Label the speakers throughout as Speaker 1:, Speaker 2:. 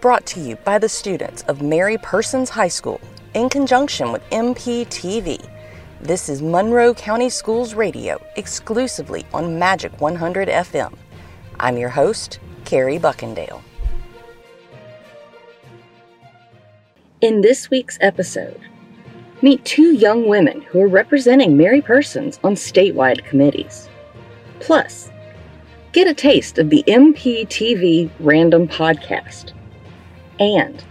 Speaker 1: brought to you by the students of Mary Persons High School in conjunction with MPTV. This is Monroe County Schools Radio, exclusively on Magic 100 FM. I'm your host, Carrie Buckendale. In this week's episode, meet two young women who are representing Mary Persons on statewide committees. Plus, get a taste of the MPTV Random Podcast. And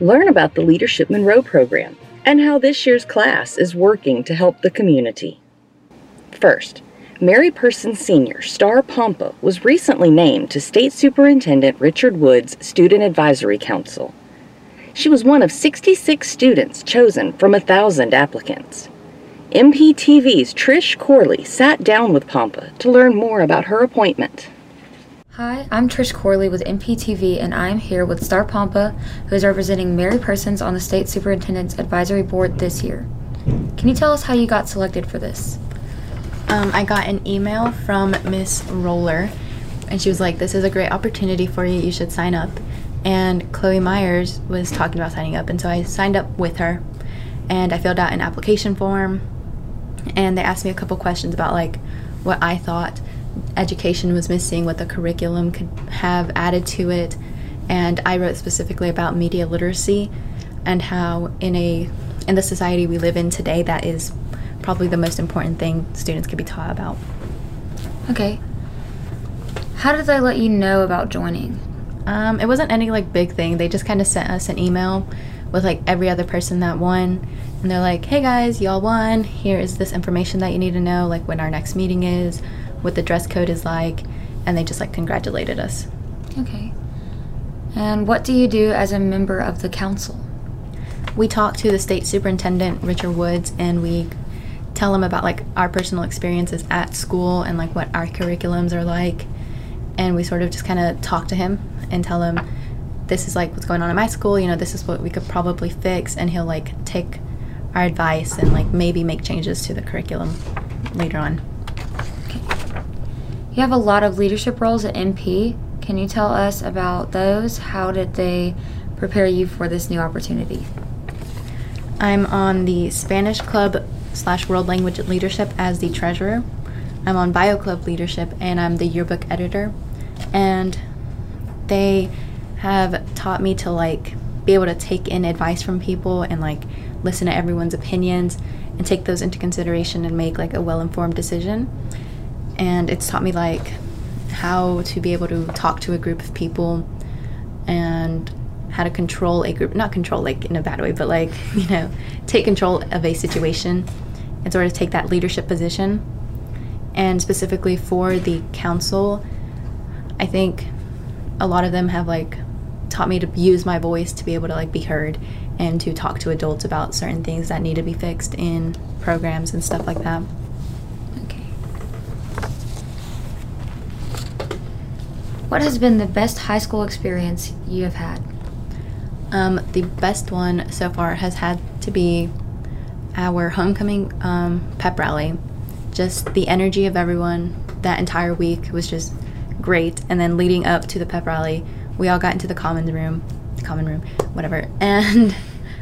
Speaker 1: learn about the Leadership Monroe program and how this year's class is working to help the community. First, Mary Person Sr. Star Pompa was recently named to State Superintendent Richard Woods' Student Advisory Council. She was one of 66 students chosen from a thousand applicants. MPTV's Trish Corley sat down with Pompa to learn more about her appointment.
Speaker 2: Hi, I'm Trish Corley with MPTV, and I'm here with Star Pompa, who is representing Mary Persons on the State Superintendent's Advisory Board this year. Can you tell us how you got selected for this?
Speaker 3: Um, I got an email from Miss Roller, and she was like, This is a great opportunity for you, you should sign up. And Chloe Myers was talking about signing up, and so I signed up with her, and I filled out an application form, and they asked me a couple questions about like what I thought education was missing, what the curriculum could have added to it. And I wrote specifically about media literacy and how in a in the society we live in today that is probably the most important thing students could be taught about.
Speaker 2: Okay. How did they let you know about joining?
Speaker 3: Um, it wasn't any like big thing. They just kind of sent us an email with like every other person that won, and they're like, "Hey guys, y'all won. Here is this information that you need to know, like when our next meeting is, what the dress code is like, and they just like congratulated us.
Speaker 2: Okay. And what do you do as a member of the council?
Speaker 3: We talk to the state superintendent, Richard Woods, and we tell him about like our personal experiences at school and like what our curriculums are like. And we sort of just kind of talk to him and tell him this is like what's going on in my school, you know, this is what we could probably fix and he'll like take our advice and like maybe make changes to the curriculum later on.
Speaker 2: You have a lot of leadership roles at MP. Can you tell us about those? How did they prepare you for this new opportunity?
Speaker 3: I'm on the Spanish Club slash World Language Leadership as the treasurer. I'm on Bio Club Leadership and I'm the yearbook editor. And they have taught me to like be able to take in advice from people and like listen to everyone's opinions and take those into consideration and make like a well-informed decision and it's taught me like how to be able to talk to a group of people and how to control a group not control like in a bad way but like you know take control of a situation and sort of take that leadership position. And specifically for the council i think a lot of them have like taught me to use my voice to be able to like be heard and to talk to adults about certain things that need to be fixed in programs and stuff like that
Speaker 2: What has been the best high school experience you have had?
Speaker 3: Um, the best one so far has had to be our homecoming um, pep rally. Just the energy of everyone that entire week was just great. And then leading up to the pep rally, we all got into the common room, the common room, whatever, and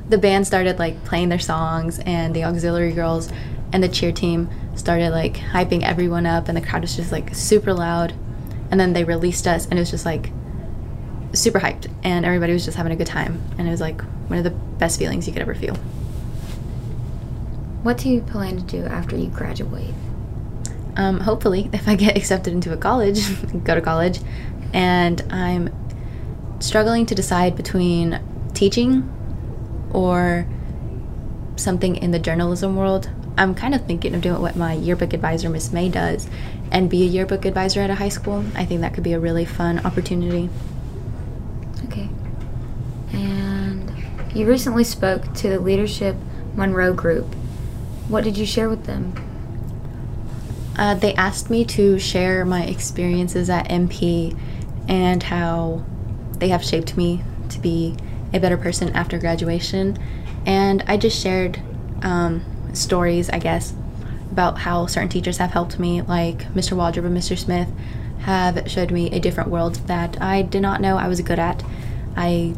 Speaker 3: the band started like playing their songs, and the auxiliary girls and the cheer team started like hyping everyone up, and the crowd was just like super loud and then they released us and it was just like super hyped and everybody was just having a good time and it was like one of the best feelings you could ever feel.
Speaker 2: What do you plan to do after you graduate?
Speaker 3: Um, hopefully if i get accepted into a college go to college and i'm struggling to decide between teaching or something in the journalism world. I'm kind of thinking of doing what my yearbook advisor miss may does and be a yearbook advisor at a high school. I think that could be a really fun opportunity.
Speaker 2: Okay. And you recently spoke to the Leadership Monroe group. What did you share with them?
Speaker 3: Uh, they asked me to share my experiences at MP and how they have shaped me to be a better person after graduation. And I just shared um, stories, I guess, about how certain teachers have helped me, like Mr. Waldrop and Mr. Smith, have showed me a different world that I did not know I was good at. I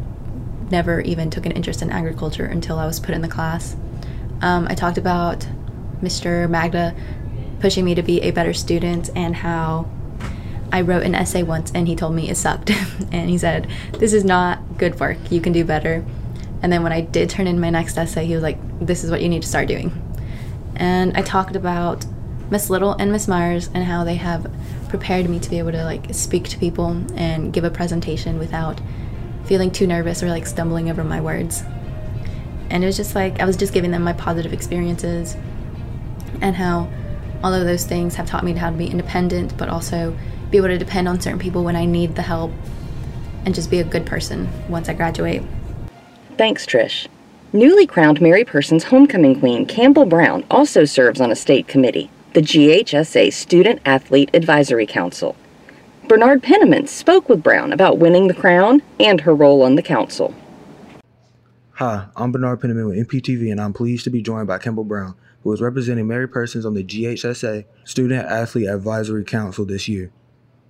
Speaker 3: never even took an interest in agriculture until I was put in the class. Um, I talked about Mr. Magda pushing me to be a better student and how I wrote an essay once and he told me it sucked. and he said, This is not good work. You can do better. And then when I did turn in my next essay, he was like, This is what you need to start doing. And I talked about Miss Little and Miss Myers and how they have prepared me to be able to like speak to people and give a presentation without feeling too nervous or like stumbling over my words. And it was just like I was just giving them my positive experiences and how all of those things have taught me how to be independent but also be able to depend on certain people when I need the help and just be a good person once I graduate.
Speaker 1: Thanks, Trish. Newly crowned Mary Persons homecoming queen Campbell Brown also serves on a state committee, the GHSA Student Athlete Advisory Council. Bernard Penniman spoke with Brown about winning the crown and her role on the council.
Speaker 4: Hi, I'm Bernard Penniman with MPTV, and I'm pleased to be joined by Campbell Brown, who is representing Mary Persons on the GHSA Student Athlete Advisory Council this year.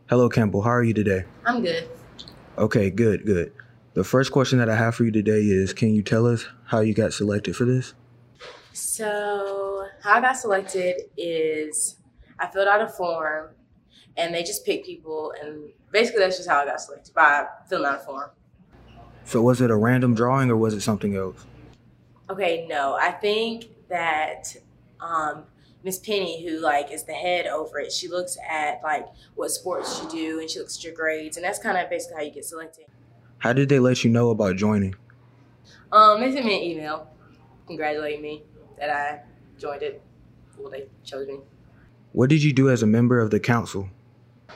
Speaker 4: Hello, Campbell. How are you today?
Speaker 5: I'm good.
Speaker 4: Okay, good, good. The first question that I have for you today is Can you tell us how you got selected for this?
Speaker 5: So, how I got selected is I filled out a form and they just picked people, and basically that's just how I got selected by filling out a form.
Speaker 4: So, was it a random drawing or was it something else?
Speaker 5: Okay, no, I think that um, Miss Penny, who like is the head over it, she looks at like what sports you do and she looks at your grades, and that's kind of basically how you get selected.
Speaker 4: How did they let you know about joining?
Speaker 5: Um, they sent me an email congratulating me that I joined it. Well, they chose me.
Speaker 4: What did you do as a member of the council?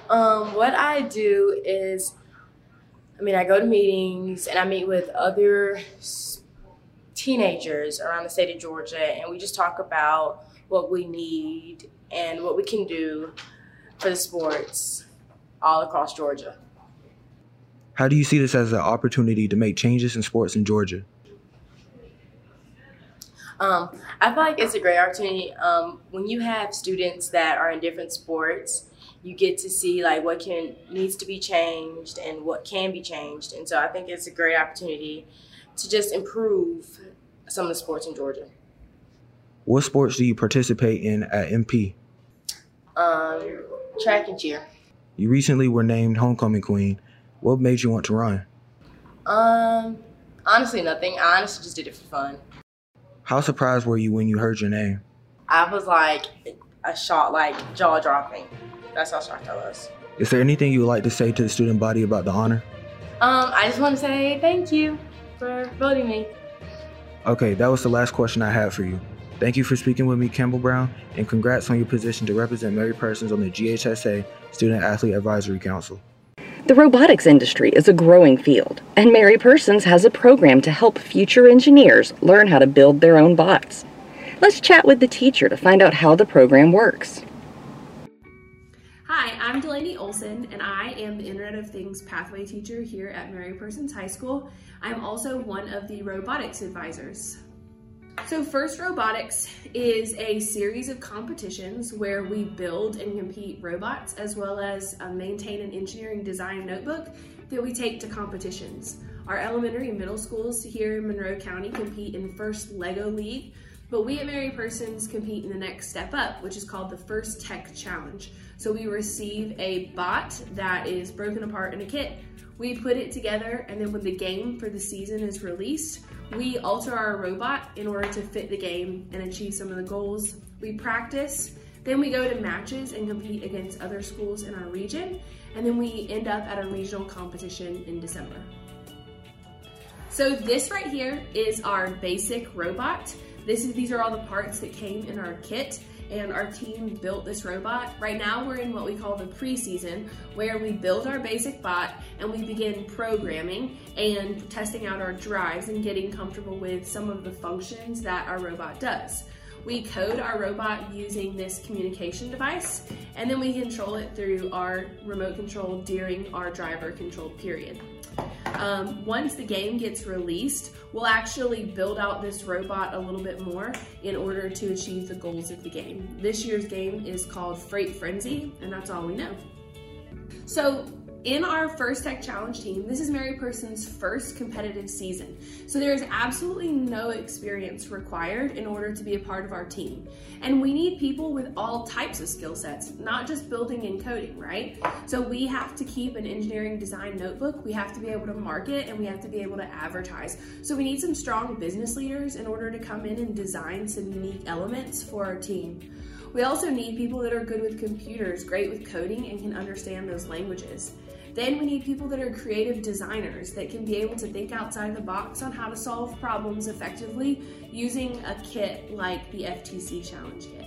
Speaker 5: Um, what I do is, I mean, I go to meetings and I meet with other teenagers around the state of Georgia, and we just talk about what we need and what we can do for the sports all across Georgia.
Speaker 4: How do you see this as an opportunity to make changes in sports in Georgia?
Speaker 5: Um, I feel like it's a great opportunity. Um, when you have students that are in different sports, you get to see like what can needs to be changed and what can be changed. And so I think it's a great opportunity to just improve some of the sports in Georgia.
Speaker 4: What sports do you participate in at MP?
Speaker 5: Um, track and cheer.
Speaker 4: You recently were named homecoming queen. What made you want to run?
Speaker 5: Um, honestly, nothing. I honestly just did it for fun.
Speaker 4: How surprised were you when you heard your name?
Speaker 5: I was like a shot, like jaw dropping. That's how shocked I was.
Speaker 4: Is there anything you would like to say to the student body about the honor?
Speaker 5: Um, I just want to say thank you for voting me.
Speaker 4: Okay, that was the last question I had for you. Thank you for speaking with me, Campbell Brown, and congrats on your position to represent Mary Persons on the GHSA Student Athlete Advisory Council.
Speaker 1: The robotics industry is a growing field, and Mary Persons has a program to help future engineers learn how to build their own bots. Let's chat with the teacher to find out how the program works.
Speaker 6: Hi, I'm Delaney Olson, and I am the Internet of Things pathway teacher here at Mary Persons High School. I'm also one of the robotics advisors. So FIRST Robotics is a series of competitions where we build and compete robots as well as uh, maintain an engineering design notebook that we take to competitions. Our elementary and middle schools here in Monroe County compete in FIRST LEGO League, but we at Mary Persons compete in the next step up, which is called the FIRST Tech Challenge. So we receive a bot that is broken apart in a kit. We put it together, and then when the game for the season is released, we alter our robot in order to fit the game and achieve some of the goals. We practice, then we go to matches and compete against other schools in our region, and then we end up at a regional competition in December. So this right here is our basic robot. This is these are all the parts that came in our kit and our team built this robot. Right now we're in what we call the preseason where we build our basic bot and we begin programming and testing out our drives and getting comfortable with some of the functions that our robot does. We code our robot using this communication device and then we control it through our remote control during our driver control period. Um, once the game gets released, we'll actually build out this robot a little bit more in order to achieve the goals of the game. This year's game is called Freight Frenzy, and that's all we know. So in our First Tech Challenge team, this is Mary Person's first competitive season. So there is absolutely no experience required in order to be a part of our team. And we need people with all types of skill sets, not just building and coding, right? So we have to keep an engineering design notebook, we have to be able to market, and we have to be able to advertise. So we need some strong business leaders in order to come in and design some unique elements for our team. We also need people that are good with computers, great with coding, and can understand those languages. Then we need people that are creative designers that can be able to think outside the box on how to solve problems effectively using a kit like the FTC Challenge Kit.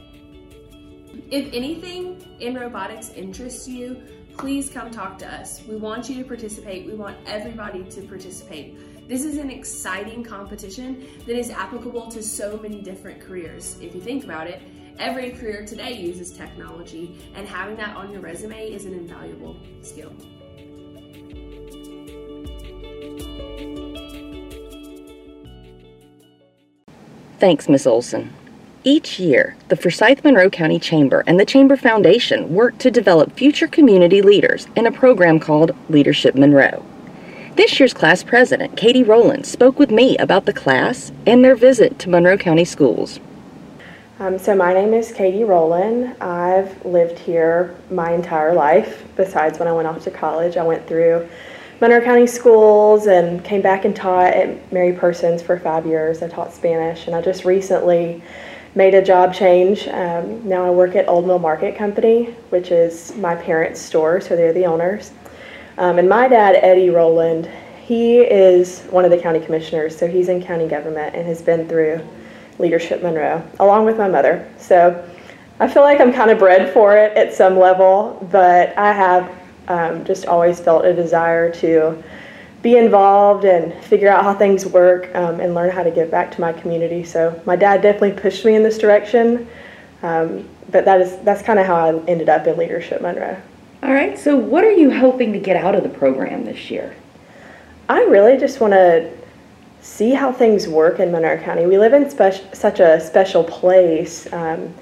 Speaker 6: If anything in robotics interests you, please come talk to us. We want you to participate. We want everybody to participate. This is an exciting competition that is applicable to so many different careers. If you think about it, every career today uses technology, and having that on your resume is an invaluable skill.
Speaker 1: Thanks, Ms. Olson. Each year, the Forsyth Monroe County Chamber and the Chamber Foundation work to develop future community leaders in a program called Leadership Monroe. This year's class president, Katie Rowland, spoke with me about the class and their visit to Monroe County schools.
Speaker 7: Um, so, my name is Katie Rowland. I've lived here my entire life, besides when I went off to college. I went through Monroe County schools and came back and taught at Mary Persons for five years. I taught Spanish, and I just recently made a job change. Um, now I work at Old Mill Market Company, which is my parents' store, so they're the owners. Um, and my dad, Eddie Rowland, he is one of the county commissioners, so he's in county government and has been through Leadership Monroe, along with my mother. So I feel like I'm kind of bred for it at some level, but I have um, just always felt a desire to be involved and figure out how things work um, and learn how to give back to my community. So my dad definitely pushed me in this direction, um, but that is that's kind of how I ended up in Leadership Monroe.
Speaker 1: All right, so what are you hoping to get out of the program this year?
Speaker 7: I really just want to see how things work in Monroe County. We live in spe- such a special place, um,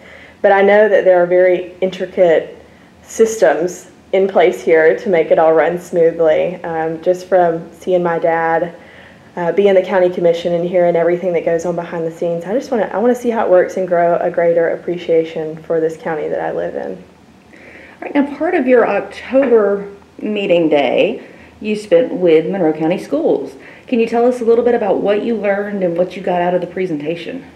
Speaker 7: but I know that there are very intricate systems in place here to make it all run smoothly. Um, just from seeing my dad uh, be in the county commission and hearing everything that goes on behind the scenes, I just want to I want to see how it works and grow a greater appreciation for this county that I live in.
Speaker 1: All right, now part of your October meeting day you spent with Monroe County Schools. Can you tell us a little bit about what you learned and what you got out of the presentation?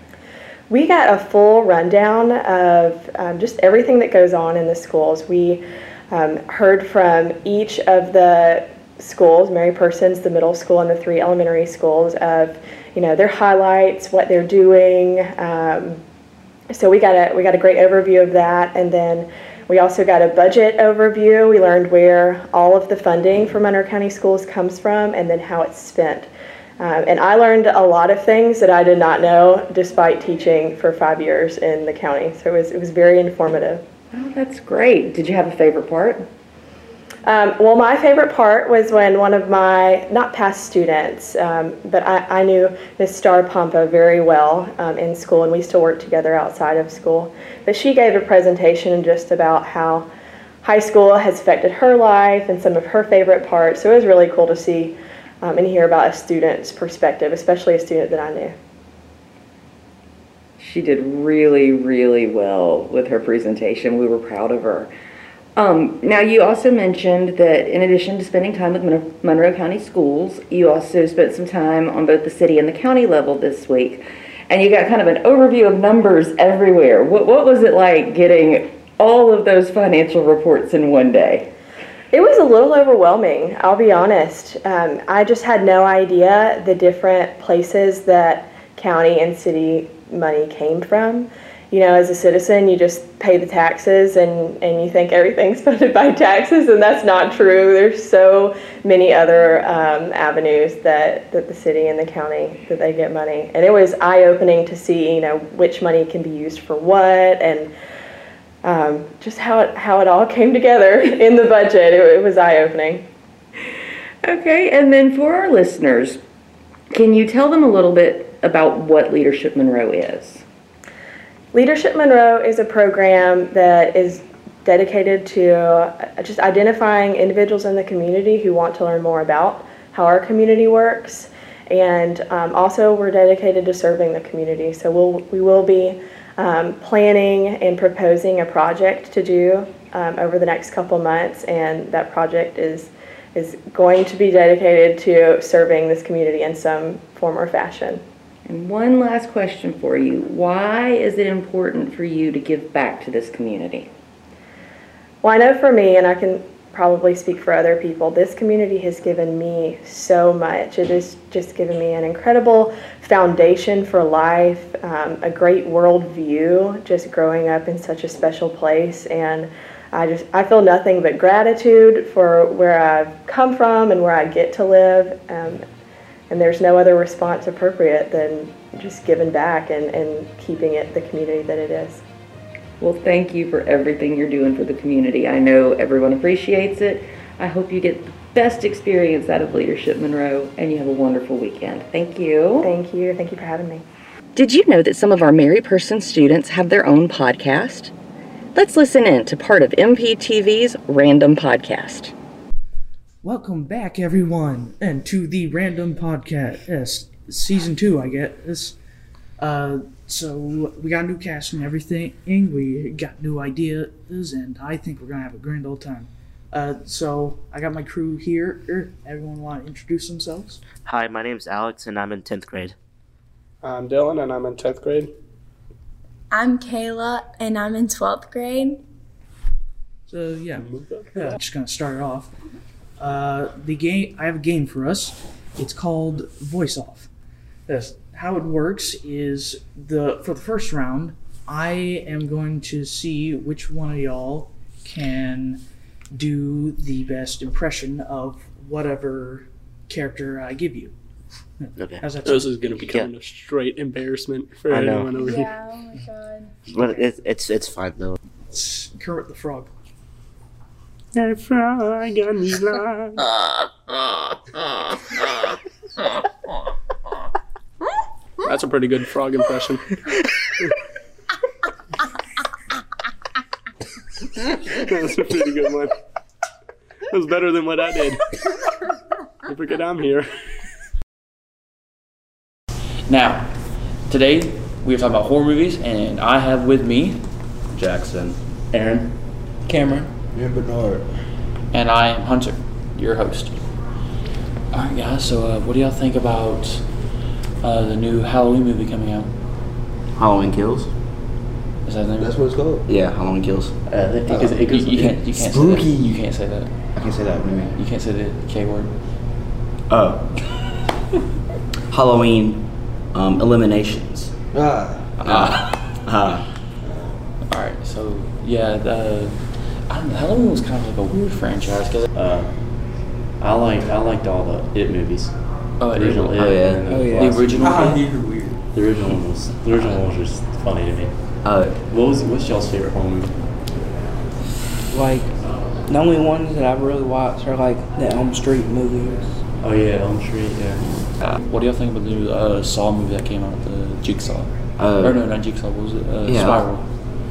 Speaker 7: We got a full rundown of um, just everything that goes on in the schools. We um, heard from each of the schools, Mary Persons, the middle school, and the three elementary schools of, you know, their highlights, what they're doing. Um, so we got a we got a great overview of that, and then we also got a budget overview. We learned where all of the funding for Monroe County Schools comes from, and then how it's spent. Um, and I learned a lot of things that I did not know, despite teaching for five years in the county. So it was it was very informative.
Speaker 1: Oh, that's great. Did you have a favorite part?
Speaker 7: Um, well, my favorite part was when one of my, not past students, um, but I, I, knew Miss Star Pompa very well um, in school, and we still work together outside of school. But she gave a presentation just about how high school has affected her life and some of her favorite parts. So it was really cool to see um, and hear about a student's perspective, especially a student that I knew
Speaker 1: she did really, really well with her presentation. We were proud of her. Um, now, you also mentioned that in addition to spending time with Monroe County schools, you also spent some time on both the city and the county level this week. And you got kind of an overview of numbers everywhere. What, what was it like getting all of those financial reports in one day?
Speaker 7: It was a little overwhelming, I'll be honest. Um, I just had no idea the different places that county and city money came from. You know, as a citizen, you just pay the taxes and, and you think everything's funded by taxes, and that's not true. There's so many other um, avenues that, that the city and the county that they get money, and it was eye opening to see you know which money can be used for what and um, just how it how it all came together in the budget. It, it was eye opening.
Speaker 1: Okay, and then for our listeners, can you tell them a little bit about what Leadership Monroe is.
Speaker 7: Leadership Monroe is a program that is dedicated to uh, just identifying individuals in the community who want to learn more about how our community works. And um, also, we're dedicated to serving the community. So we'll, we will be um, planning and proposing a project to do um, over the next couple months, and that project is is going to be dedicated to serving this community in some form or fashion.
Speaker 1: And one last question for you. Why is it important for you to give back to this community?
Speaker 7: Well, I know for me, and I can probably speak for other people, this community has given me so much. It has just given me an incredible foundation for life, um, a great worldview, just growing up in such a special place. And I just I feel nothing but gratitude for where I've come from and where I get to live. Um, and there's no other response appropriate than just giving back and, and keeping it the community that it is.
Speaker 1: Well, thank you for everything you're doing for the community. I know everyone appreciates it. I hope you get the best experience out of Leadership Monroe and you have a wonderful weekend. Thank you.
Speaker 7: Thank you. Thank you for having me.
Speaker 1: Did you know that some of our Mary Person students have their own podcast? Let's listen in to part of MPTV's Random Podcast.
Speaker 8: Welcome back, everyone, and to the Random Podcast, yes, season two, I guess. Uh, so we got a new cast and everything. We got new ideas, and I think we're gonna have a grand old time. Uh, so I got my crew here. Everyone want to introduce themselves?
Speaker 9: Hi, my name's Alex, and I'm in tenth grade.
Speaker 10: I'm Dylan, and I'm in tenth grade.
Speaker 11: I'm Kayla, and I'm in 12th grade.
Speaker 8: So, yeah, yeah just gonna start it off. Uh, the game, I have a game for us. It's called Voice Off. Yes, how it works is the for the first round, I am going to see which one of y'all can do the best impression of whatever character I give you.
Speaker 9: Okay.
Speaker 8: How's that
Speaker 10: This is going to become
Speaker 9: Yeah.
Speaker 10: a straight embarrassment for
Speaker 9: I know.
Speaker 10: anyone over here.
Speaker 11: Yeah, oh my god.
Speaker 9: But it's it's it's fine though.
Speaker 8: It's Kermit the Frog.
Speaker 10: That frog got me blind. That's a pretty good frog impression. That's a pretty good one. That was better than what I did. Don't forget I'm here.
Speaker 12: Now, today we are talking about horror movies, and I have with me
Speaker 9: Jackson.
Speaker 12: Aaron, Cameron,
Speaker 4: And Bernard.
Speaker 12: and I am Hunter, your host. All right, guys. So, uh, what do y'all think about uh, the new Halloween movie coming out?
Speaker 9: Halloween Kills.
Speaker 12: Is that the name?
Speaker 4: That's what it's called?
Speaker 9: Yeah, Halloween Kills.
Speaker 12: Uh, it goes- it goes- you, you can't. You can't
Speaker 9: Spooky.
Speaker 12: Say that. You can't say that.
Speaker 9: I can't say that. What do you mean?
Speaker 12: You can't say the K word.
Speaker 9: Oh. Halloween um, eliminations.
Speaker 4: Ah.
Speaker 9: Uh, uh,
Speaker 12: All right. So, yeah, the I don't know, Halloween was kind of like a weird franchise because.
Speaker 13: Uh, I liked I liked all the It movies.
Speaker 12: Oh,
Speaker 13: the
Speaker 12: It.
Speaker 13: original It.
Speaker 9: Oh, yeah.
Speaker 13: and then
Speaker 9: Oh,
Speaker 12: yeah. The original
Speaker 13: classic.
Speaker 12: It?
Speaker 4: you're weird.
Speaker 13: The original one was the original one was just funny to me.
Speaker 9: uh,
Speaker 13: What was what's y'all's favorite horror movie?
Speaker 14: Like, the only ones that I've really watched are like the Elm Street movies.
Speaker 13: Oh yeah, Elm Street. Yeah.
Speaker 12: Uh, what do y'all think about the new uh, Saw movie that came out, the Jigsaw?
Speaker 9: Uh,
Speaker 12: or no, not Jigsaw. What was it? Uh,
Speaker 9: yeah.
Speaker 12: Spiral.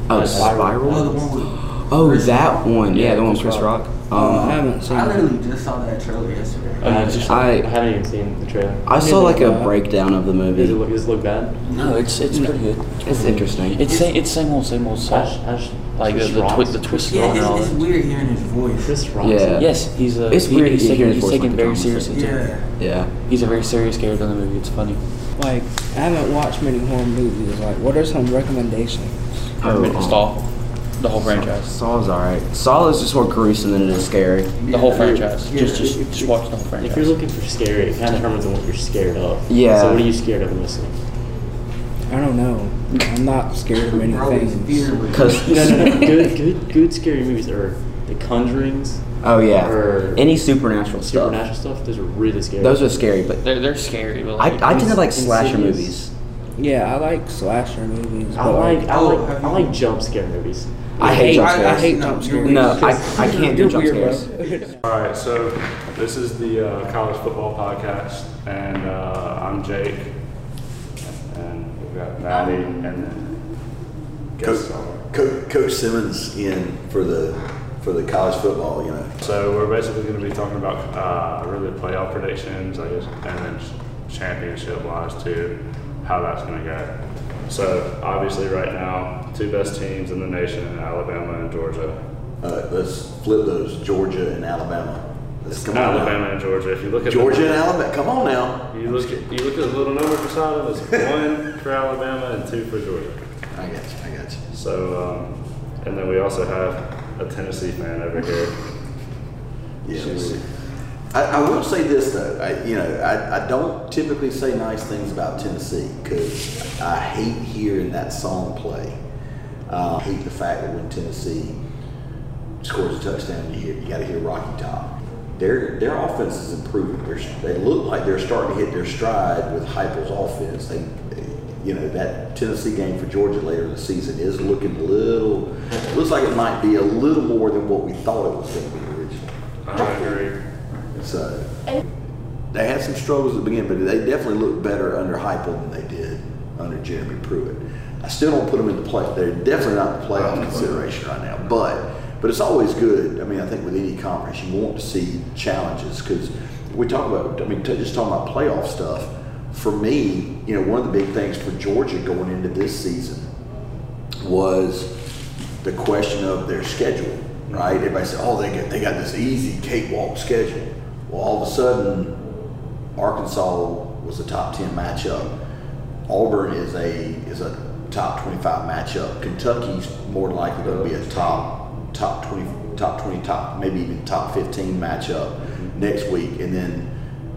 Speaker 9: oh,
Speaker 13: Yeah,
Speaker 9: Spiral.
Speaker 4: Oh, the one with.
Speaker 9: Oh, that one. Yeah,
Speaker 12: Yeah,
Speaker 9: the one with
Speaker 12: Chris
Speaker 9: Chris Rock.
Speaker 14: I
Speaker 9: Um,
Speaker 14: haven't seen
Speaker 4: I
Speaker 14: it.
Speaker 4: literally just saw that trailer yesterday.
Speaker 12: Oh, you just
Speaker 13: I,
Speaker 9: I
Speaker 13: I haven't even seen the trailer.
Speaker 9: I saw like a
Speaker 14: have I.
Speaker 9: breakdown of the
Speaker 13: Does it
Speaker 9: movie.
Speaker 13: look does it look bad?
Speaker 12: No, it's it's pretty good.
Speaker 9: It's interesting.
Speaker 12: It's same it's same old same old
Speaker 13: I
Speaker 12: Saw.
Speaker 13: just,
Speaker 12: Like the
Speaker 13: Chris
Speaker 12: the,
Speaker 13: Rock's-
Speaker 12: twi- the twist
Speaker 4: Yeah,
Speaker 12: on and all
Speaker 4: it's, it's weird hearing his voice.
Speaker 13: Chris Rock.
Speaker 9: Yeah.
Speaker 12: Yes, he's a
Speaker 9: It's
Speaker 12: he-
Speaker 9: weird
Speaker 12: he's
Speaker 9: to hear
Speaker 12: taken,
Speaker 9: his
Speaker 12: he's
Speaker 9: voice
Speaker 12: taken
Speaker 9: like
Speaker 12: very seriously too.
Speaker 4: Yeah.
Speaker 9: Yeah.
Speaker 12: He's a very serious character in the movie. It's funny.
Speaker 14: Like, I haven't watched many horror movies. Like, what are some recommendations?
Speaker 9: Oh,
Speaker 12: Saw, the whole franchise,
Speaker 9: Saw's alright. Saw is just more gruesome than it is scary.
Speaker 12: the whole franchise.
Speaker 4: Yeah.
Speaker 12: Just just just watch the whole franchise.
Speaker 13: If you're looking for scary, it kind of determines on what you're scared of.
Speaker 9: Yeah.
Speaker 13: So what are you scared of in this one?
Speaker 14: I don't know. I'm not scared of many things.
Speaker 9: Cause
Speaker 13: No, no, no. good, good, good scary movies are The Conjurings,
Speaker 9: oh yeah,
Speaker 13: or
Speaker 9: any supernatural stuff.
Speaker 13: supernatural stuff. Those are really scary.
Speaker 9: Those are scary, but
Speaker 12: They're they're scary, but
Speaker 9: I
Speaker 12: like,
Speaker 9: I tend to like slasher movies.
Speaker 14: Yeah, I like slasher movies.
Speaker 13: I
Speaker 14: but,
Speaker 13: like I
Speaker 4: Oh,
Speaker 13: like
Speaker 4: have
Speaker 13: I like jump scare movies.
Speaker 9: I hate jump
Speaker 14: I, I hate
Speaker 4: No,
Speaker 14: jump scares.
Speaker 9: No, I, I can't do jump scares.
Speaker 15: All right, so this is the uh, college football podcast, and uh, I'm Jake, and we've got Maddie, and then guest star.
Speaker 16: Coach, Coach Simmons in for the for the college football. You know,
Speaker 15: So we're basically going to be talking about uh, really playoff predictions, I guess, and then championship wise too, how that's going to go. So obviously, right now, two best teams in the nation, Alabama and Georgia.
Speaker 16: uh, let's flip those Georgia and Alabama. Let's come on now.
Speaker 15: Alabama and Georgia. If you look at
Speaker 16: Georgia and Alabama. Come on now.
Speaker 15: You look at you look at the little number beside them. It's one for Alabama and two for Georgia.
Speaker 16: I got you. I got you.
Speaker 15: So, um, and then we also have a Tennessee fan over here.
Speaker 16: Yeah.
Speaker 15: She's-
Speaker 16: I, I will say this though, I, you know, I, I don't typically say nice things about Tennessee because I hate hearing that song play. Uh, I hate the fact that when Tennessee scores a touchdown, you hear you got to hear Rocky Top. Their their offense is improving. They're, they look like they're starting to hit their stride with Heupel's offense. They, you know, that Tennessee game for Georgia later in the season is looking a little. Looks like it might be a little more than what we thought it was going to be originally.
Speaker 15: I agree.
Speaker 16: So they had some struggles at the beginning, but they definitely looked better under Heupel than they did under Jeremy Pruitt. I still don't put them in the play. They're definitely not in the playoff consideration right now, but but it's always good. I mean, I think with any conference, you want to see challenges because we talk about. I mean, t- just talking about playoff stuff. For me, you know, one of the big things for Georgia going into this season was the question of their schedule. Right? Everybody said, "Oh, they got they got this easy cakewalk schedule." Well, all of a sudden, Arkansas was a top ten matchup. Auburn is a is a top twenty five matchup. Kentucky's more than likely going to be a top top twenty top twenty top maybe even top fifteen matchup next week. And then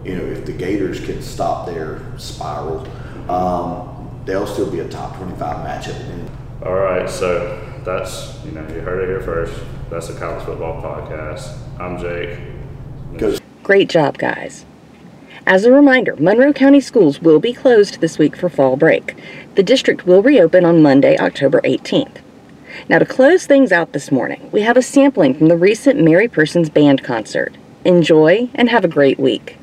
Speaker 16: you know if the Gators can stop their spiral, um, they'll still be a top twenty five matchup.
Speaker 15: All right, so that's you know you heard it here first. That's a college football podcast. I'm Jake.
Speaker 1: Great job, guys. As a reminder, Monroe County Schools will be closed this week for fall break. The district will reopen on Monday, October 18th. Now, to close things out this morning, we have a sampling from the recent Mary Persons Band concert. Enjoy and have a great week.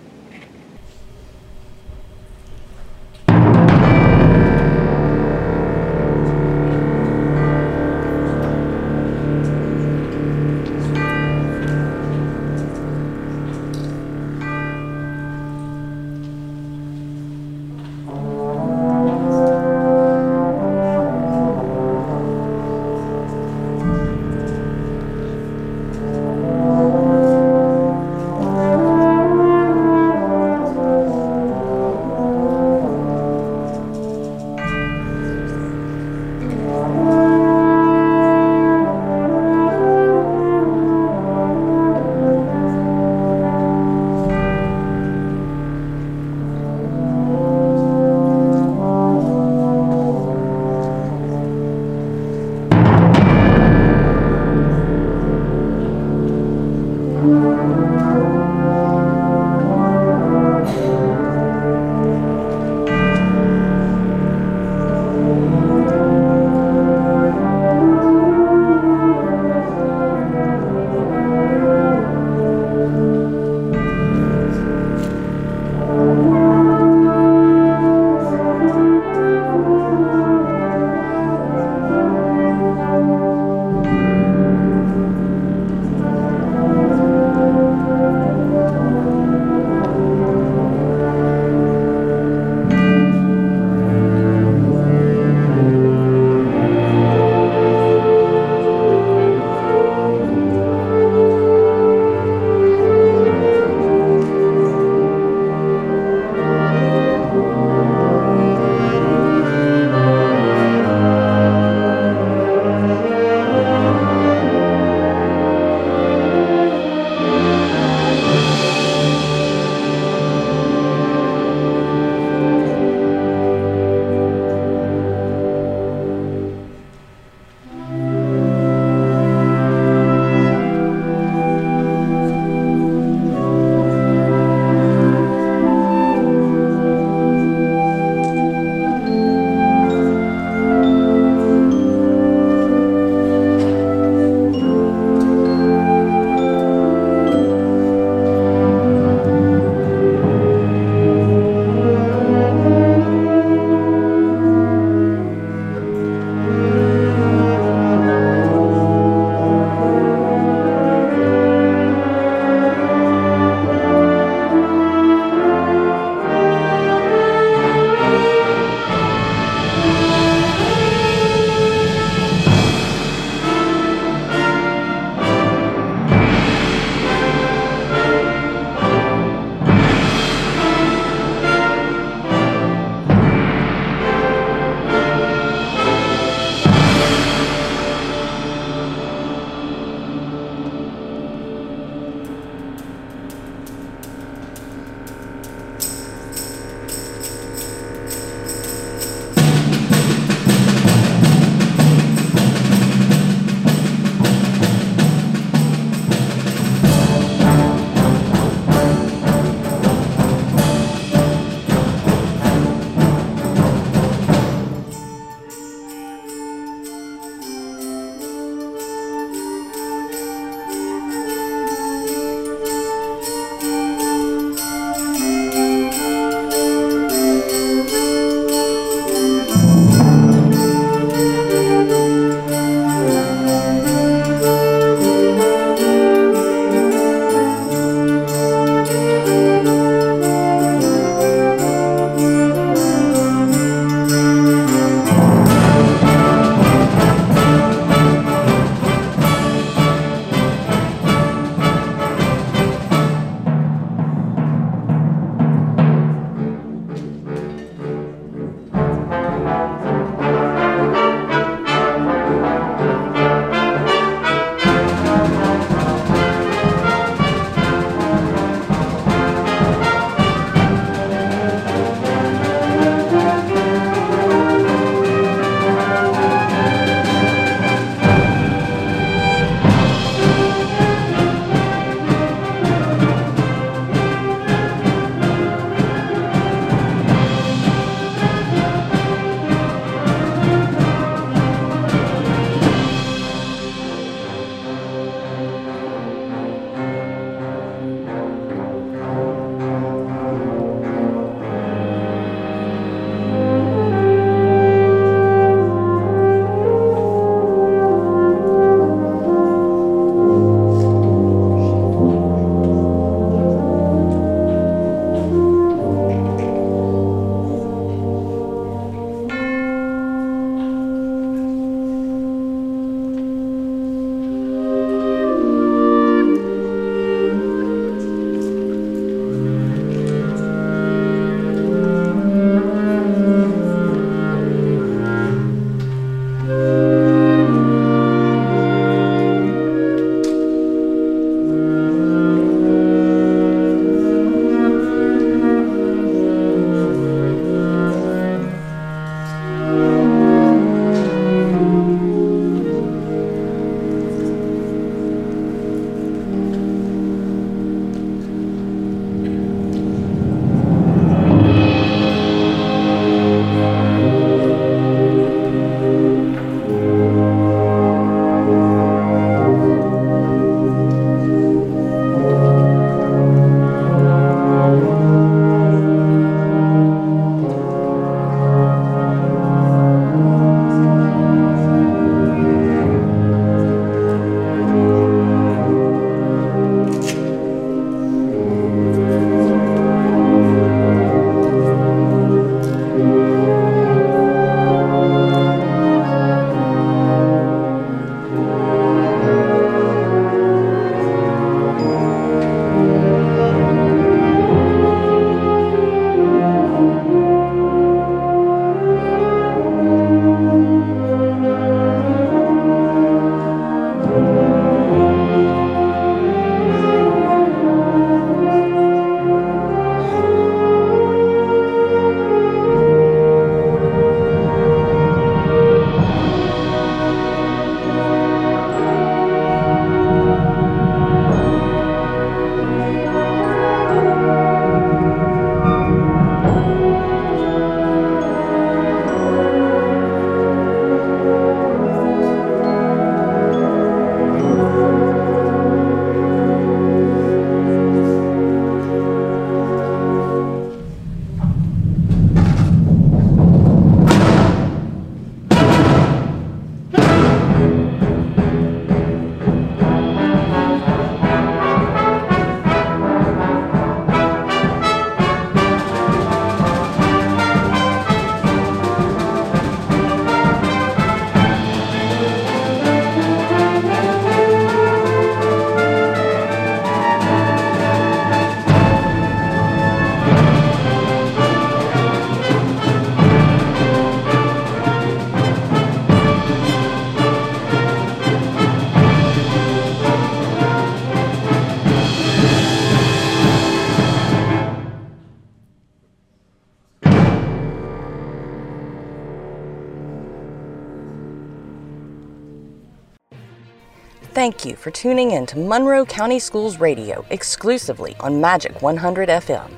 Speaker 1: Thank you for tuning in to Monroe County Schools Radio exclusively on Magic 100 FM.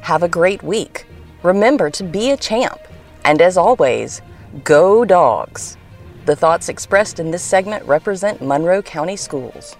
Speaker 1: Have a great week. Remember to be a champ. And as always, go dogs. The thoughts expressed in this segment represent Monroe County Schools.